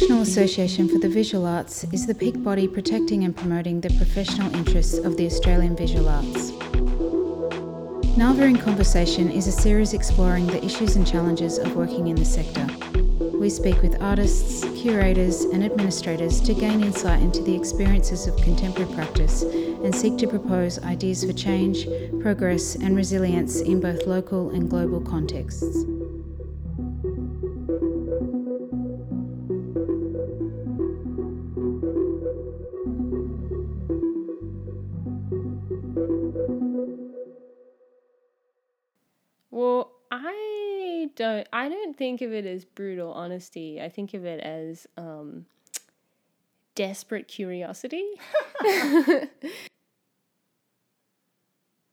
National Association for the Visual Arts is the peak body protecting and promoting the professional interests of the Australian visual arts. NAVA in Conversation is a series exploring the issues and challenges of working in the sector. We speak with artists, curators, and administrators to gain insight into the experiences of contemporary practice and seek to propose ideas for change, progress, and resilience in both local and global contexts. Don't. I don't think of it as brutal honesty. I think of it as um, desperate curiosity.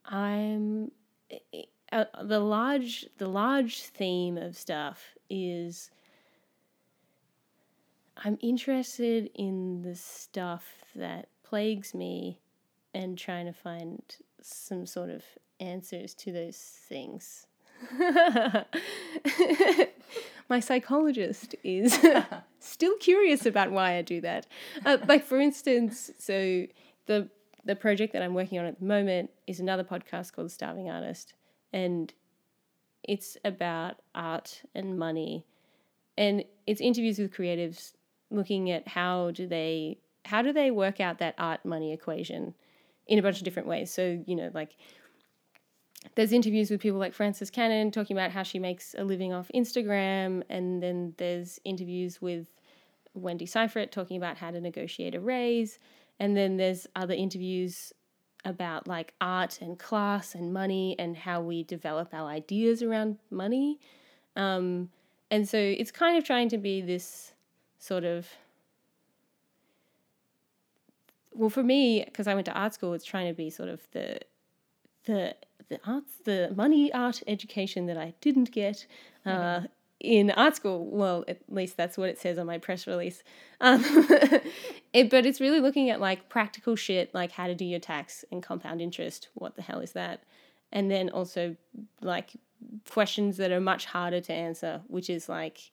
I'm uh, the large the large theme of stuff is I'm interested in the stuff that plagues me and trying to find some sort of answers to those things. My psychologist is still curious about why I do that. Uh, like for instance, so the the project that I'm working on at the moment is another podcast called Starving Artist, and it's about art and money, and it's interviews with creatives looking at how do they how do they work out that art money equation in a bunch of different ways. So you know like there's interviews with people like Frances Cannon talking about how she makes a living off Instagram, and then there's interviews with Wendy Syfret talking about how to negotiate a raise, and then there's other interviews about like art and class and money and how we develop our ideas around money. Um, and so it's kind of trying to be this sort of well for me because I went to art school it's trying to be sort of the the the arts, the money art education that I didn't get uh, mm-hmm. in art school. Well, at least that's what it says on my press release. Um, it, but it's really looking at like practical shit, like how to do your tax and compound interest. What the hell is that? And then also like questions that are much harder to answer, which is like,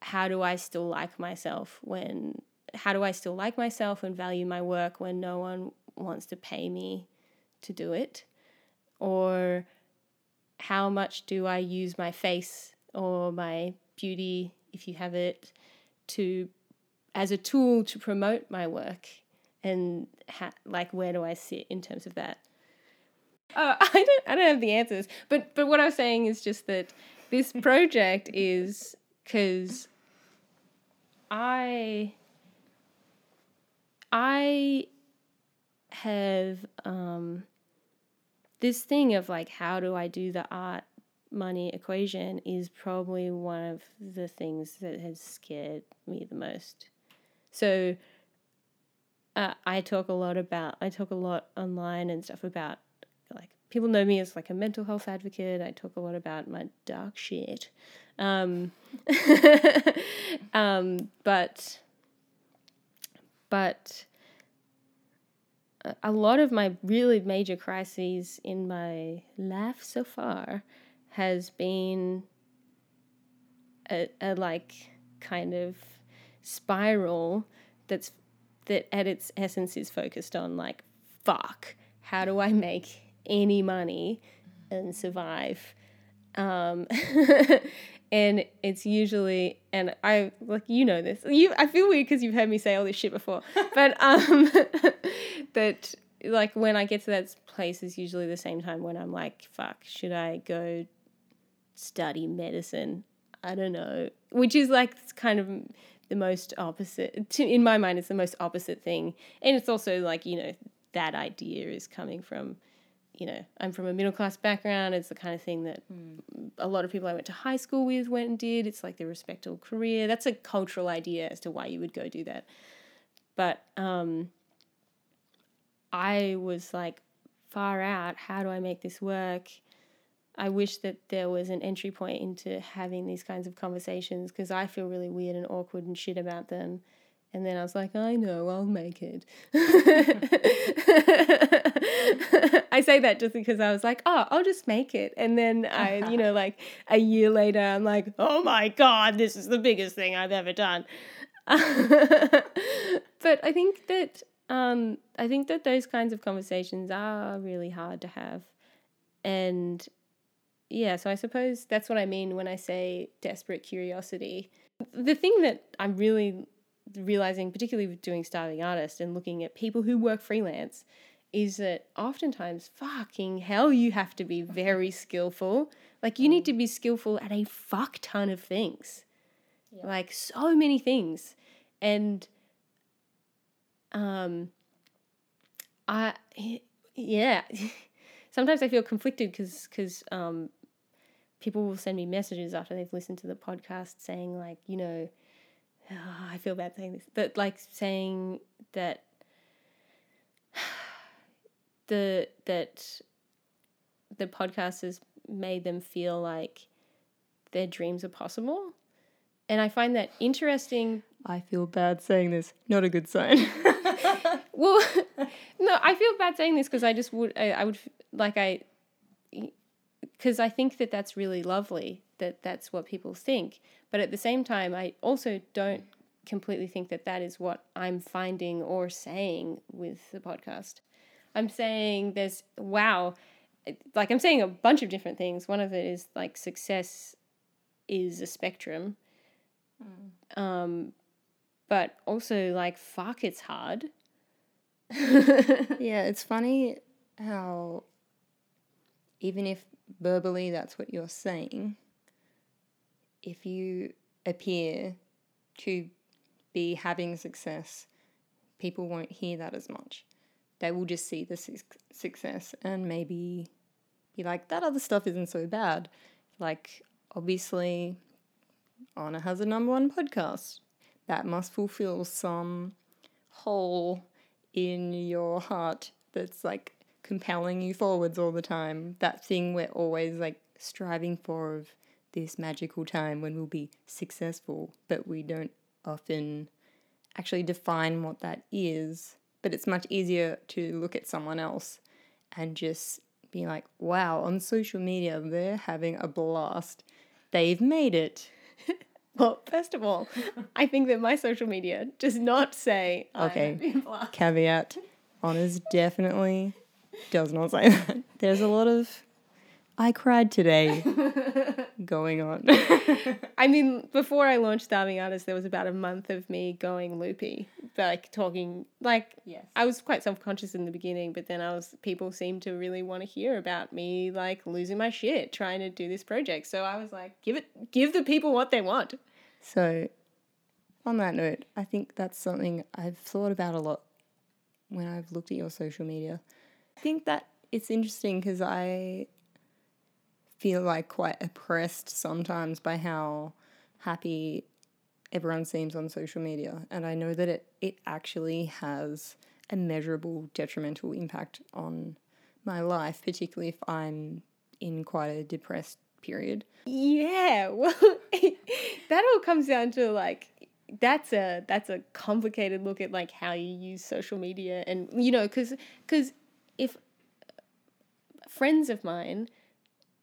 how do I still like myself when? How do I still like myself and value my work when no one wants to pay me to do it? Or how much do I use my face or my beauty, if you have it, to as a tool to promote my work? And ha- like, where do I sit in terms of that? Oh, I don't, I don't have the answers, but but what I was saying is just that this project is because I I have um, this thing of like how do I do the art money equation is probably one of the things that has scared me the most. So uh, I talk a lot about I talk a lot online and stuff about like people know me as like a mental health advocate. I talk a lot about my dark shit. Um, um, but but a lot of my really major crises in my life so far has been a, a like kind of spiral that's that at its essence is focused on like fuck how do i make any money and survive? Um, and it's usually and i like you know this you i feel weird because you've heard me say all this shit before but um that like when i get to that place is usually the same time when i'm like fuck should i go study medicine i don't know which is like kind of the most opposite to, in my mind it's the most opposite thing and it's also like you know that idea is coming from you know, I'm from a middle class background. It's the kind of thing that mm. a lot of people I went to high school with went and did. It's like the respectable career. That's a cultural idea as to why you would go do that. But um, I was like, far out. How do I make this work? I wish that there was an entry point into having these kinds of conversations because I feel really weird and awkward and shit about them. And then I was like, I know, I'll make it. I say that just because I was like, oh, I'll just make it. And then I, you know, like a year later, I'm like, oh my God, this is the biggest thing I've ever done. but I think that um, I think that those kinds of conversations are really hard to have. And yeah, so I suppose that's what I mean when I say desperate curiosity. The thing that I'm really realizing, particularly with doing Starving Artist and looking at people who work freelance, is that oftentimes, fucking hell, you have to be very skillful. Like, you need to be skillful at a fuck ton of things. Yeah. Like, so many things. And, um, I, yeah. Sometimes I feel conflicted because, because, um, people will send me messages after they've listened to the podcast saying, like, you know, oh, I feel bad saying this, but like saying that the that the podcast has made them feel like their dreams are possible. And I find that interesting. I feel bad saying this. Not a good sign. well, no, I feel bad saying this because I just would, I, I would, like, I, because I think that that's really lovely that that's what people think. But at the same time, I also don't completely think that that is what I'm finding or saying with the podcast. I'm saying there's, wow, like I'm saying a bunch of different things. One of it is like success is a spectrum. Mm. Um, but also like, fuck, it's hard. Yeah, it's funny how even if verbally that's what you're saying, if you appear to be having success, people won't hear that as much. They will just see the su- success and maybe be like, that other stuff isn't so bad. Like, obviously, Honor has a number one podcast. That must fulfill some hole in your heart that's like compelling you forwards all the time. That thing we're always like striving for of this magical time when we'll be successful, but we don't often actually define what that is. But it's much easier to look at someone else and just be like, wow, on social media, they're having a blast. They've made it. well, first of all, I think that my social media does not say, okay, caveat. Honors definitely does not say that. There's a lot of I cried today going on. I mean, before I launched Starving Artist, there was about a month of me going loopy, like talking, like, yes. I was quite self conscious in the beginning, but then I was, people seemed to really want to hear about me, like, losing my shit trying to do this project. So I was like, give it, give the people what they want. So, on that note, I think that's something I've thought about a lot when I've looked at your social media. I think that it's interesting because I feel like quite oppressed sometimes by how happy everyone seems on social media. And I know that it, it actually has a measurable detrimental impact on my life, particularly if I'm in quite a depressed period. Yeah, well, that all comes down to like that's a that's a complicated look at like how you use social media and you know because because if friends of mine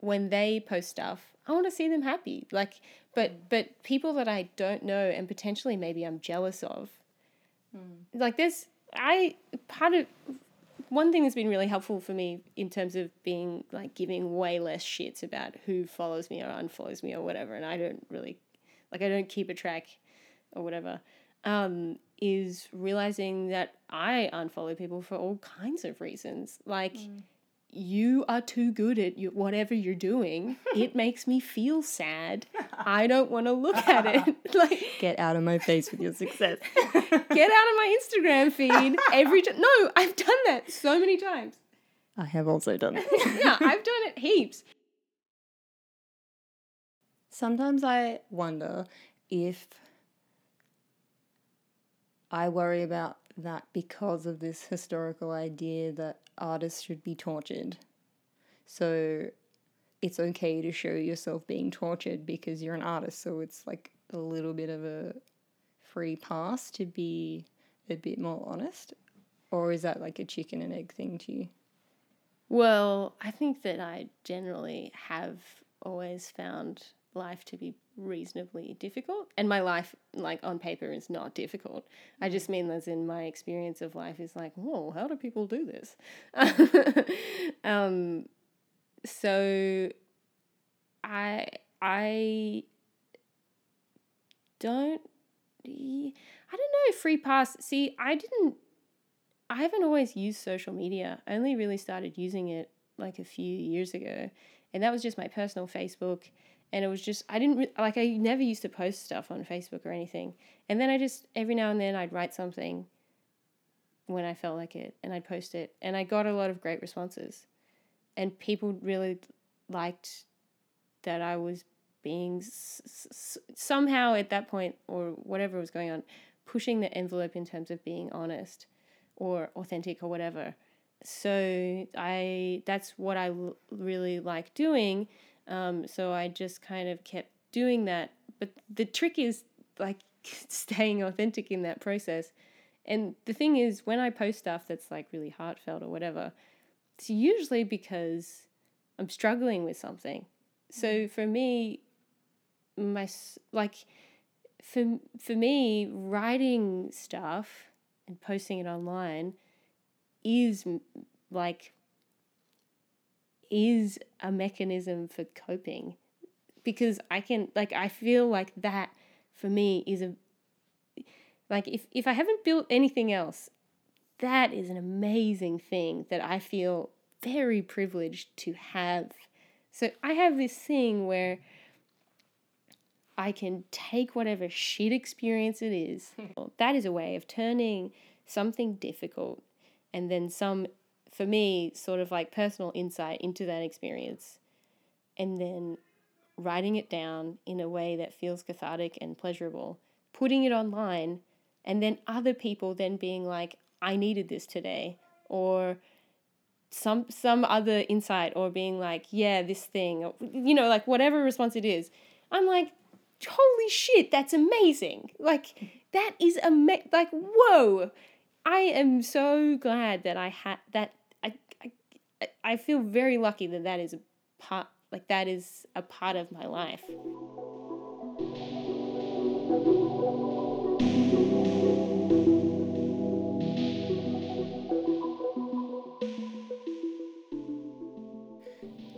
when they post stuff, I want to see them happy. Like, but mm. but people that I don't know and potentially maybe I'm jealous of, mm. like there's I part of one thing that's been really helpful for me in terms of being like giving way less shits about who follows me or unfollows me or whatever, and I don't really like I don't keep a track or whatever. Um, is realizing that I unfollow people for all kinds of reasons, like. Mm you are too good at you, whatever you're doing. it makes me feel sad. I don't want to look at it. like get out of my face with your success. get out of my Instagram feed every time. No, I've done that so many times. I have also done it. yeah, I've done it heaps. Sometimes I wonder if I worry about that because of this historical idea that artists should be tortured. So it's okay to show yourself being tortured because you're an artist. So it's like a little bit of a free pass to be a bit more honest. Or is that like a chicken and egg thing to you? Well, I think that I generally have always found life to be reasonably difficult. And my life, like on paper, is not difficult. I just mean as in my experience of life is like, whoa, how do people do this? um, so I I don't I don't know free pass. See, I didn't I haven't always used social media. I only really started using it like a few years ago. And that was just my personal Facebook and it was just I didn't re- like I never used to post stuff on Facebook or anything. And then I just every now and then I'd write something when I felt like it and I'd post it and I got a lot of great responses. And people really liked that I was being s- s- somehow at that point or whatever was going on pushing the envelope in terms of being honest or authentic or whatever. So I that's what I l- really like doing um, so I just kind of kept doing that. But the trick is like staying authentic in that process. And the thing is, when I post stuff that's like really heartfelt or whatever, it's usually because I'm struggling with something. So mm-hmm. for me, my like for for me, writing stuff and posting it online is like is a mechanism for coping because I can like I feel like that for me is a like if if I haven't built anything else that is an amazing thing that I feel very privileged to have. So I have this thing where I can take whatever shit experience it is. that is a way of turning something difficult and then some for me, sort of like personal insight into that experience and then writing it down in a way that feels cathartic and pleasurable, putting it online, and then other people then being like, I needed this today, or some some other insight, or being like, yeah, this thing, you know, like whatever response it is. I'm like, holy shit, that's amazing! Like that is ama- like whoa. I am so glad that I had that I feel very lucky that that is a part like that is a part of my life.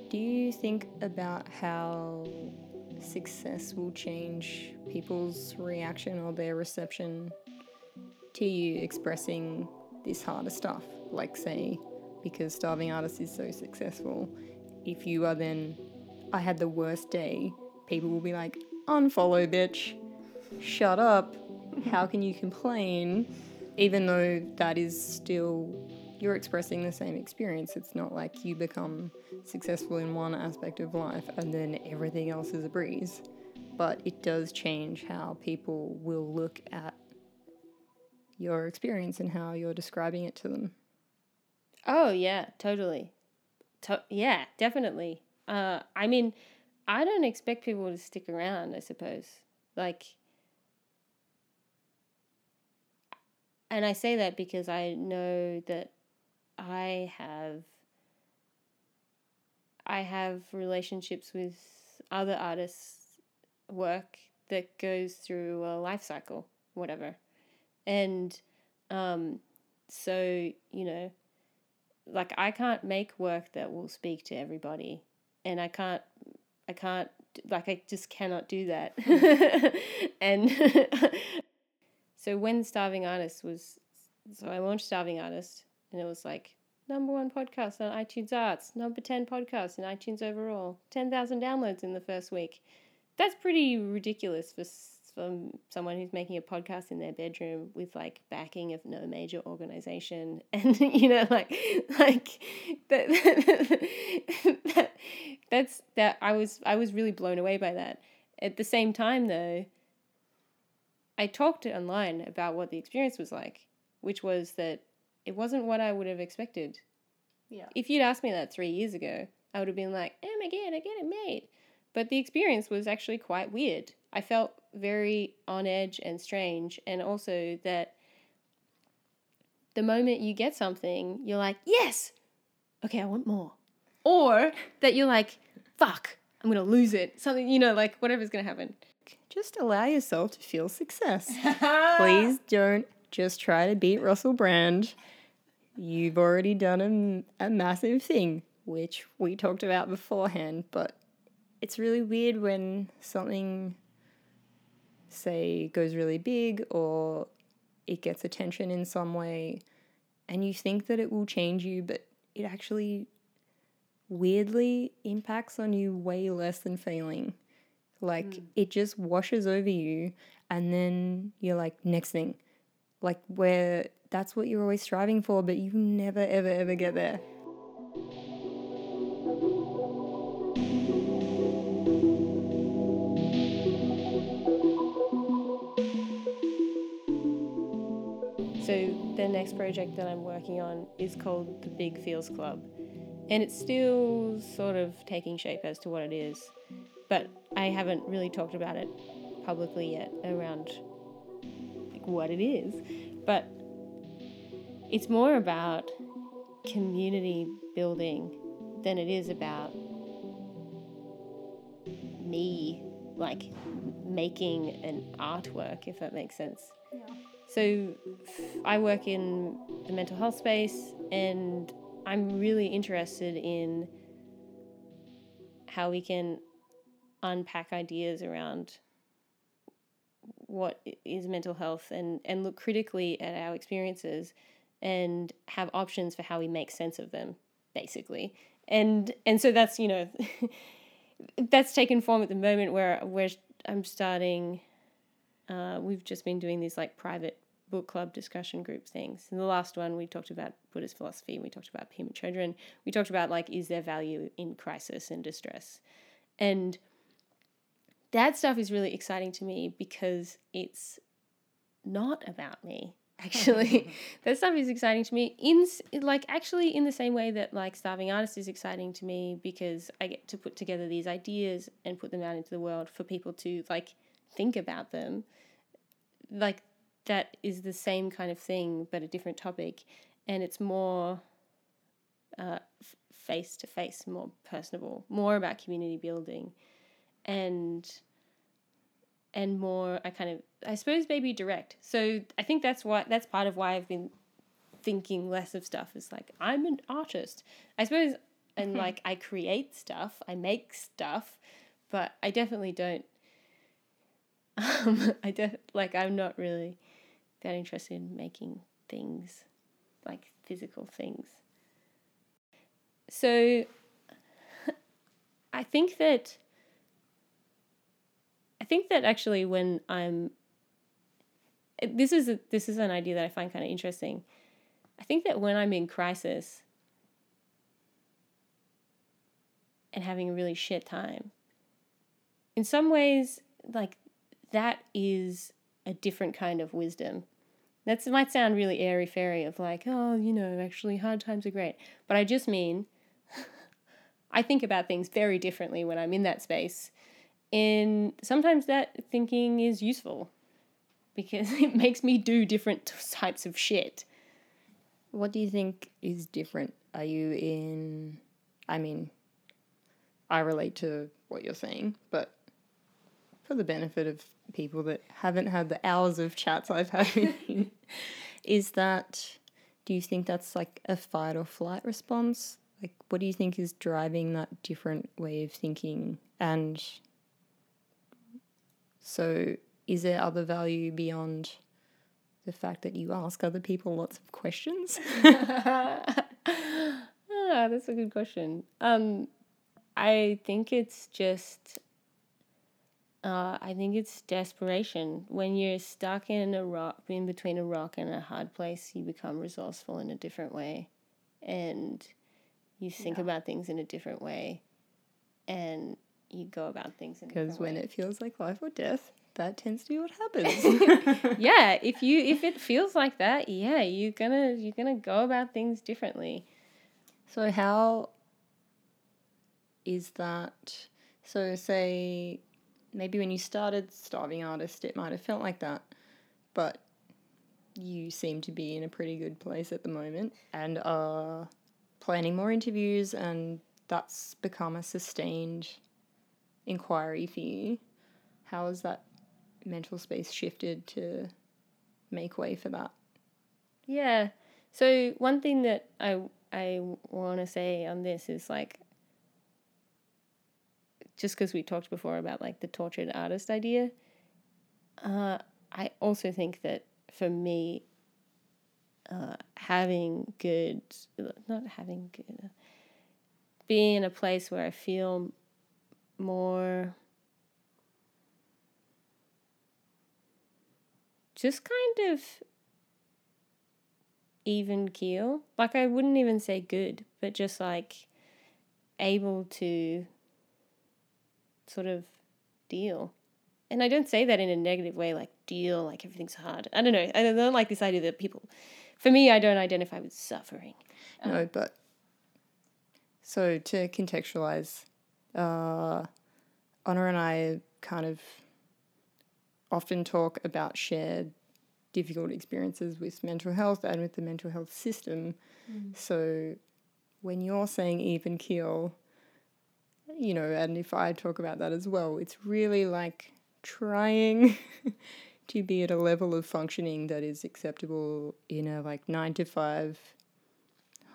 Do you think about how success will change people's reaction or their reception to you expressing this harder stuff? Like, say, because Starving Artist is so successful, if you are then, I had the worst day, people will be like, unfollow, bitch, shut up, how can you complain? Even though that is still, you're expressing the same experience. It's not like you become successful in one aspect of life and then everything else is a breeze. But it does change how people will look at your experience and how you're describing it to them. Oh yeah, totally. To- yeah, definitely. Uh, I mean, I don't expect people to stick around. I suppose, like, and I say that because I know that I have. I have relationships with other artists' work that goes through a life cycle, whatever, and um, so you know like I can't make work that will speak to everybody, and I can't, I can't, like I just cannot do that. and so when Starving Artist was, so I launched Starving Artist, and it was like number one podcast on iTunes Arts, number ten podcast in iTunes overall, ten thousand downloads in the first week. That's pretty ridiculous for from someone who's making a podcast in their bedroom with like backing of no major organization and you know like like that, that that's that I was I was really blown away by that. At the same time though, I talked online about what the experience was like, which was that it wasn't what I would have expected. Yeah. If you'd asked me that three years ago, I would have been like, oh my god, I get it made. But the experience was actually quite weird. I felt very on edge and strange, and also that the moment you get something, you're like, yes, okay, I want more. Or that you're like, fuck, I'm going to lose it. Something, you know, like whatever's going to happen. Just allow yourself to feel success. Please don't just try to beat Russell Brand. You've already done a, a massive thing, which we talked about beforehand, but it's really weird when something, say, goes really big or it gets attention in some way and you think that it will change you, but it actually weirdly impacts on you way less than failing. Like mm. it just washes over you, and then you're like, next thing. Like, where that's what you're always striving for, but you never, ever, ever get there. Next project that I'm working on is called the Big Feels Club and it's still sort of taking shape as to what it is. But I haven't really talked about it publicly yet around like, what it is. But it's more about community building than it is about me like making an artwork if that makes sense yeah. so i work in the mental health space and I'm really interested in how we can unpack ideas around what is mental health and, and look critically at our experiences and have options for how we make sense of them basically and and so that's you know that's taken form at the moment where where I'm starting uh, we've just been doing these like private book club discussion group things. In the last one, we talked about Buddhist philosophy, we talked about Pema Chodron, we talked about like, is there value in crisis and distress? And that stuff is really exciting to me because it's not about me actually. That stuff is exciting to me in like actually in the same way that like starving artist is exciting to me because i get to put together these ideas and put them out into the world for people to like think about them. Like that is the same kind of thing but a different topic and it's more face to face more personable more about community building. And and more i kind of i suppose maybe direct. So i think that's why that's part of why i've been thinking less of stuff is like i'm an artist. I suppose and like i create stuff i make stuff but i definitely don't um, i def- like i'm not really that interested in making things, like physical things. So I think that I think that actually when I'm this is a, this is an idea that I find kind of interesting. I think that when I'm in crisis and having a really shit time, in some ways, like that is a different kind of wisdom that might sound really airy fairy of like, oh, you know, actually hard times are great. But I just mean I think about things very differently when I'm in that space. And sometimes that thinking is useful because it makes me do different types of shit. What do you think is different? Are you in I mean, I relate to what you're saying, but for the benefit of people that haven't had the hours of chats I've had with you, is that do you think that's like a fight or flight response? Like, what do you think is driving that different way of thinking? And so, is there other value beyond the fact that you ask other people lots of questions? ah, that's a good question. Um, I think it's just uh, I think it's desperation. When you're stuck in a rock, in between a rock and a hard place, you become resourceful in a different way, and you think yeah. about things in a different way, and you go about things in because when way. it feels like life or death, that tends to be what happens. yeah, if you if it feels like that, yeah, you're gonna you're gonna go about things differently. So how is that? So say maybe when you started Starving Artist, it might have felt like that. But you seem to be in a pretty good place at the moment and are planning more interviews and that's become a sustained inquiry for you. How has that mental space shifted to make way for that? Yeah. So one thing that I I want to say on this is like just because we talked before about like the tortured artist idea, uh, I also think that for me, uh, having good, not having good, being in a place where I feel more just kind of even keel. Like I wouldn't even say good, but just like able to sort of deal. And I don't say that in a negative way, like deal, like everything's hard. I don't know. I don't like this idea that people, for me, I don't identify with suffering. No, um, but so to contextualize, uh, Honor and I kind of often talk about shared difficult experiences with mental health and with the mental health system. Mm. So when you're saying even keel, you know, and if I talk about that as well, it's really like trying to be at a level of functioning that is acceptable in a like nine to five,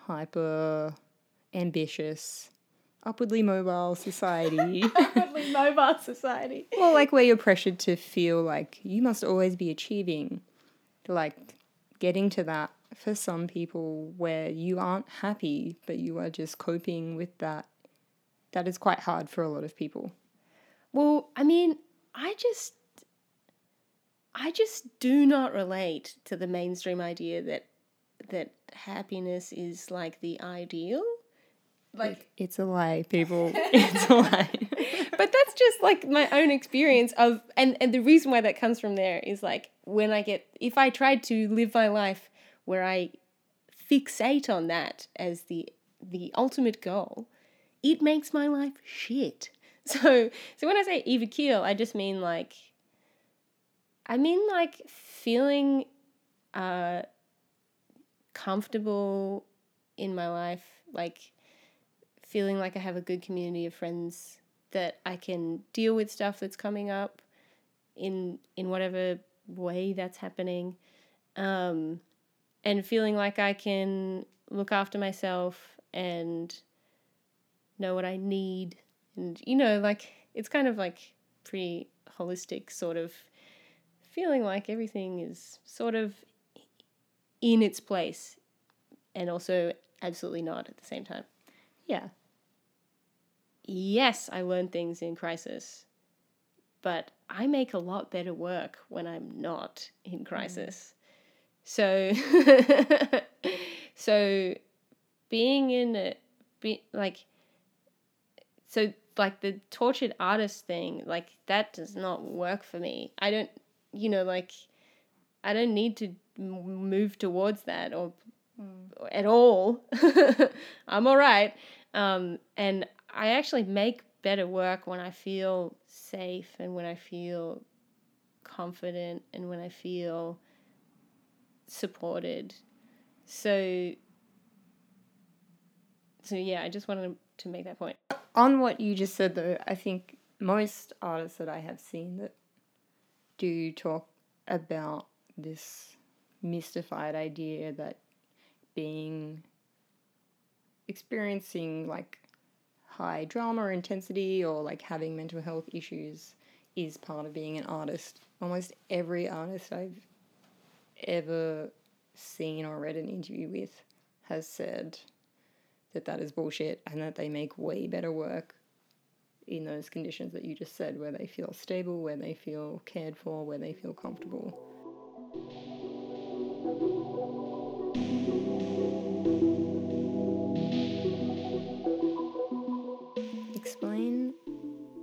hyper ambitious, upwardly mobile society. upwardly mobile society. well, like where you're pressured to feel like you must always be achieving. Like getting to that for some people where you aren't happy, but you are just coping with that that is quite hard for a lot of people. Well, I mean, I just I just do not relate to the mainstream idea that that happiness is like the ideal. Like it's a lie, people. it's a lie. but that's just like my own experience of and and the reason why that comes from there is like when I get if I tried to live my life where I fixate on that as the the ultimate goal, it makes my life shit. So so when I say eva keel, I just mean like I mean like feeling uh comfortable in my life, like feeling like I have a good community of friends that I can deal with stuff that's coming up in in whatever way that's happening. Um and feeling like I can look after myself and know what I need. And, you know, like, it's kind of like pretty holistic sort of feeling like everything is sort of in its place and also absolutely not at the same time. Yeah. Yes, I learn things in crisis, but I make a lot better work when I'm not in crisis. Mm. So, so being in a, be, like, so like the tortured artist thing like that does not work for me i don't you know like i don't need to move towards that or mm. at all i'm all right um, and i actually make better work when i feel safe and when i feel confident and when i feel supported. So so yeah i just wanted to make that point. On what you just said, though, I think most artists that I have seen that do talk about this mystified idea that being experiencing like high drama intensity or like having mental health issues is part of being an artist. Almost every artist I've ever seen or read an interview with has said that that is bullshit and that they make way better work in those conditions that you just said, where they feel stable, where they feel cared for, where they feel comfortable.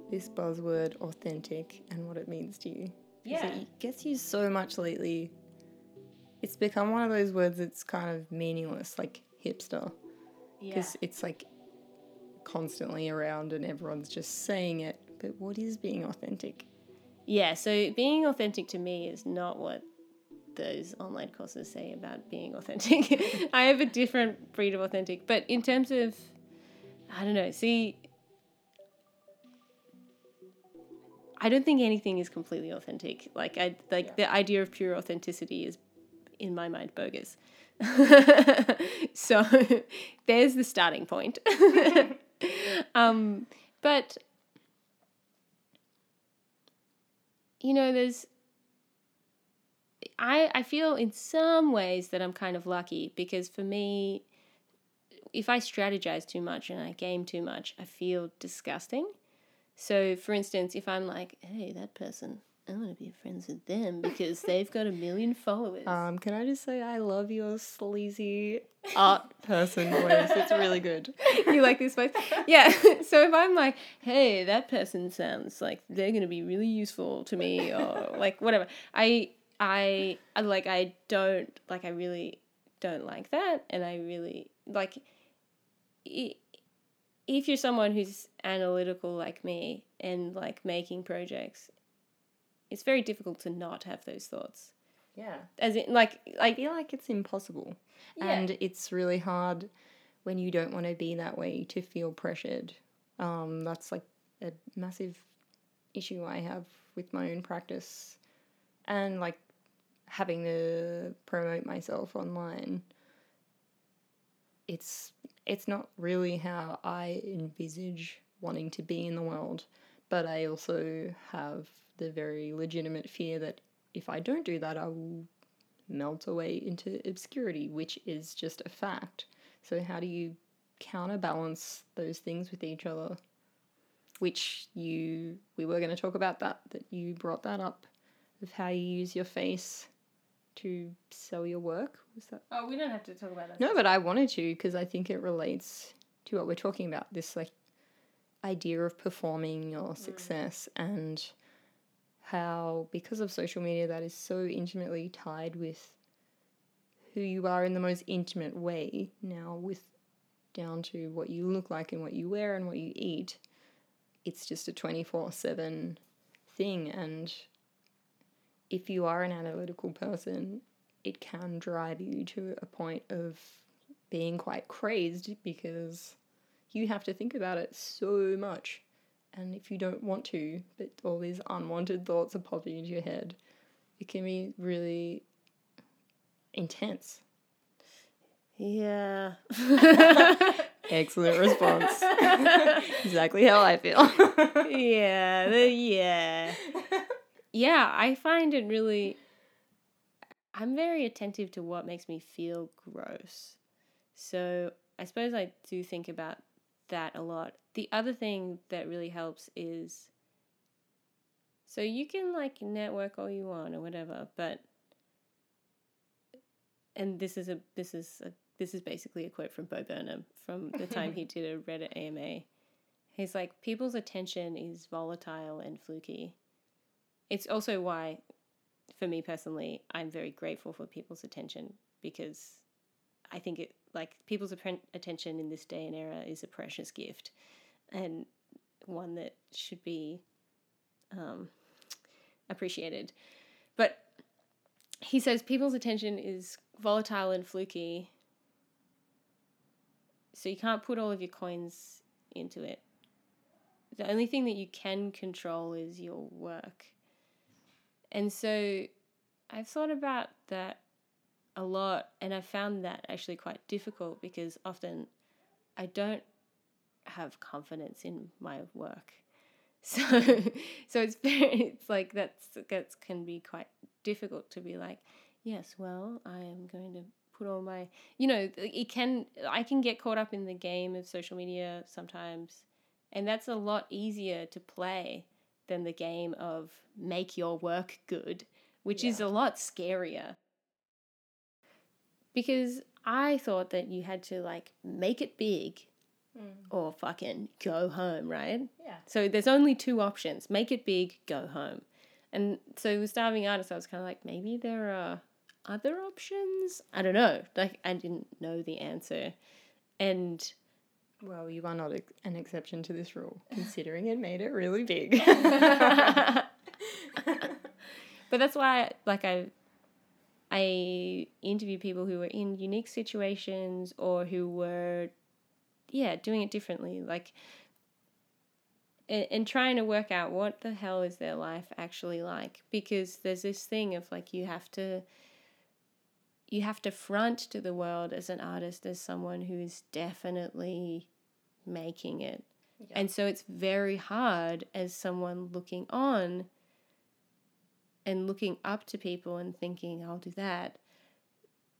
This buzzword authentic and what it means to you. Yeah. It gets used so much lately. It's become one of those words that's kind of meaningless, like hipster because yeah. it's like constantly around and everyone's just saying it. But what is being authentic? Yeah, so being authentic to me is not what those online courses say about being authentic. I have a different breed of authentic, but in terms of, I don't know. See, I don't think anything is completely authentic. Like I like the idea of pure authenticity is, in my mind, bogus. so there's the starting point. um, but you know, there's I I feel in some ways that I'm kind of lucky because for me if I strategize too much and I game too much, I feel disgusting. So for instance, if I'm like, "Hey, that person, I want to be friends with them because they've got a million followers." Um, can I just say I love your sleazy art person voice. It's really good. you like this voice? Yeah. so if I'm like, hey, that person sounds like they're gonna be really useful to me, or like whatever, I I I like I don't like I really don't like that, and I really like. If you're someone who's analytical like me and like making projects, it's very difficult to not have those thoughts. Yeah. As in, like, I feel like it's impossible. Yeah. And it's really hard when you don't want to be that way to feel pressured. Um, that's like a massive issue I have with my own practice and like having to promote myself online. It's it's not really how I envisage wanting to be in the world, but I also have the very legitimate fear that if I don't do that, I will melt away into obscurity, which is just a fact. So, how do you counterbalance those things with each other? Which you, we were going to talk about that, that you brought that up, of how you use your face to sell your work. Was that? oh, we don't have to talk about that. No, but I wanted to because I think it relates to what we're talking about this like idea of performing your mm. success and how because of social media that is so intimately tied with who you are in the most intimate way now with down to what you look like and what you wear and what you eat it's just a 24/7 thing and if you are an analytical person it can drive you to a point of being quite crazed because you have to think about it so much. And if you don't want to, but all these unwanted thoughts are popping into your head, it can be really intense. Yeah. Excellent response. exactly how I feel. yeah. Yeah. Yeah, I find it really. I'm very attentive to what makes me feel gross. So I suppose I do think about that a lot. The other thing that really helps is. So you can like network all you want or whatever, but. And this is a this is a this is basically a quote from Bo Burnham from the time he did a Reddit AMA. He's like, people's attention is volatile and fluky. It's also why, for me personally, I'm very grateful for people's attention because I think it, like, people's attention in this day and era is a precious gift and one that should be um, appreciated. But he says people's attention is volatile and fluky so you can't put all of your coins into it. The only thing that you can control is your work. And so I've thought about that a lot and I found that actually quite difficult because often I don't have confidence in my work. So so it's very it's like that's that can be quite difficult to be like, yes, well, I am going to put all my you know it can i can get caught up in the game of social media sometimes and that's a lot easier to play than the game of make your work good which is a lot scarier. Because i thought that you had to like make it big mm. or fucking go home right? Yeah. so there's only two options make it big go home. And so with starving artist i was kind of like maybe there are other options? I don't know. Like i didn't know the answer. And Well, you are not an exception to this rule, considering it made it really big. but that's why like i I interview people who were in unique situations or who were, yeah, doing it differently. Like, and, and trying to work out what the hell is their life actually like. Because there's this thing of like, you have to you have to front to the world as an artist as someone who is definitely making it. Yeah. And so it's very hard as someone looking on and looking up to people and thinking, I'll do that,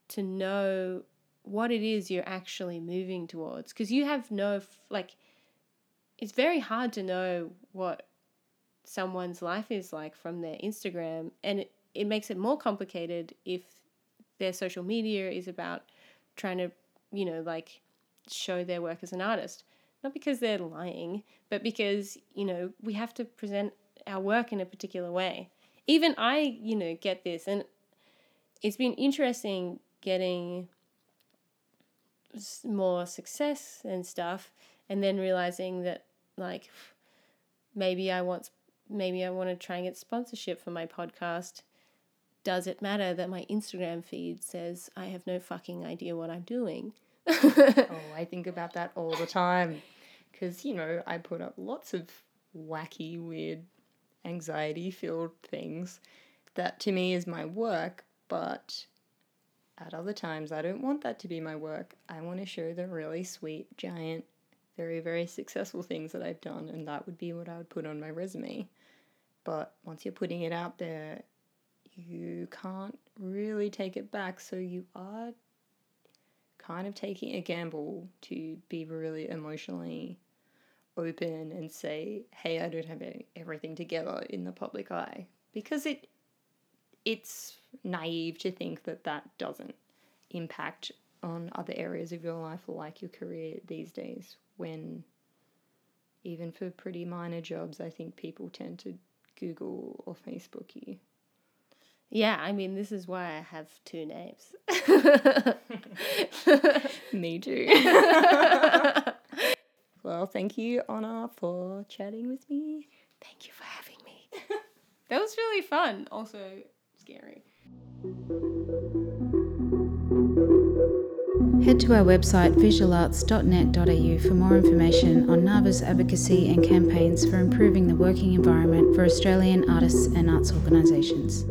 to know what it is you're actually moving towards. Because you have no, like, it's very hard to know what someone's life is like from their Instagram. And it, it makes it more complicated if their social media is about trying to, you know, like show their work as an artist. Not because they're lying, but because, you know, we have to present our work in a particular way. Even I, you know, get this, and it's been interesting getting more success and stuff, and then realizing that, like, maybe I want maybe I want to try and get sponsorship for my podcast does it matter that my Instagram feed says I have no fucking idea what I'm doing? oh, I think about that all the time. Because, you know, I put up lots of wacky, weird, anxiety filled things that to me is my work, but at other times I don't want that to be my work. I want to show the really sweet, giant, very, very successful things that I've done, and that would be what I would put on my resume. But once you're putting it out there, you can't really take it back. So you are kind of taking a gamble to be really emotionally open and say, "Hey, I don't have everything together in the public eye," because it it's naive to think that that doesn't impact on other areas of your life like your career these days when even for pretty minor jobs I think people tend to Google or Facebook you. Yeah, I mean, this is why I have two names. Me too. well, thank you, Honor, for chatting with me. Thank you for having me. that was really fun. Also, scary. Head to our website visualarts.net.au for more information on NAVA's advocacy and campaigns for improving the working environment for Australian artists and arts organisations.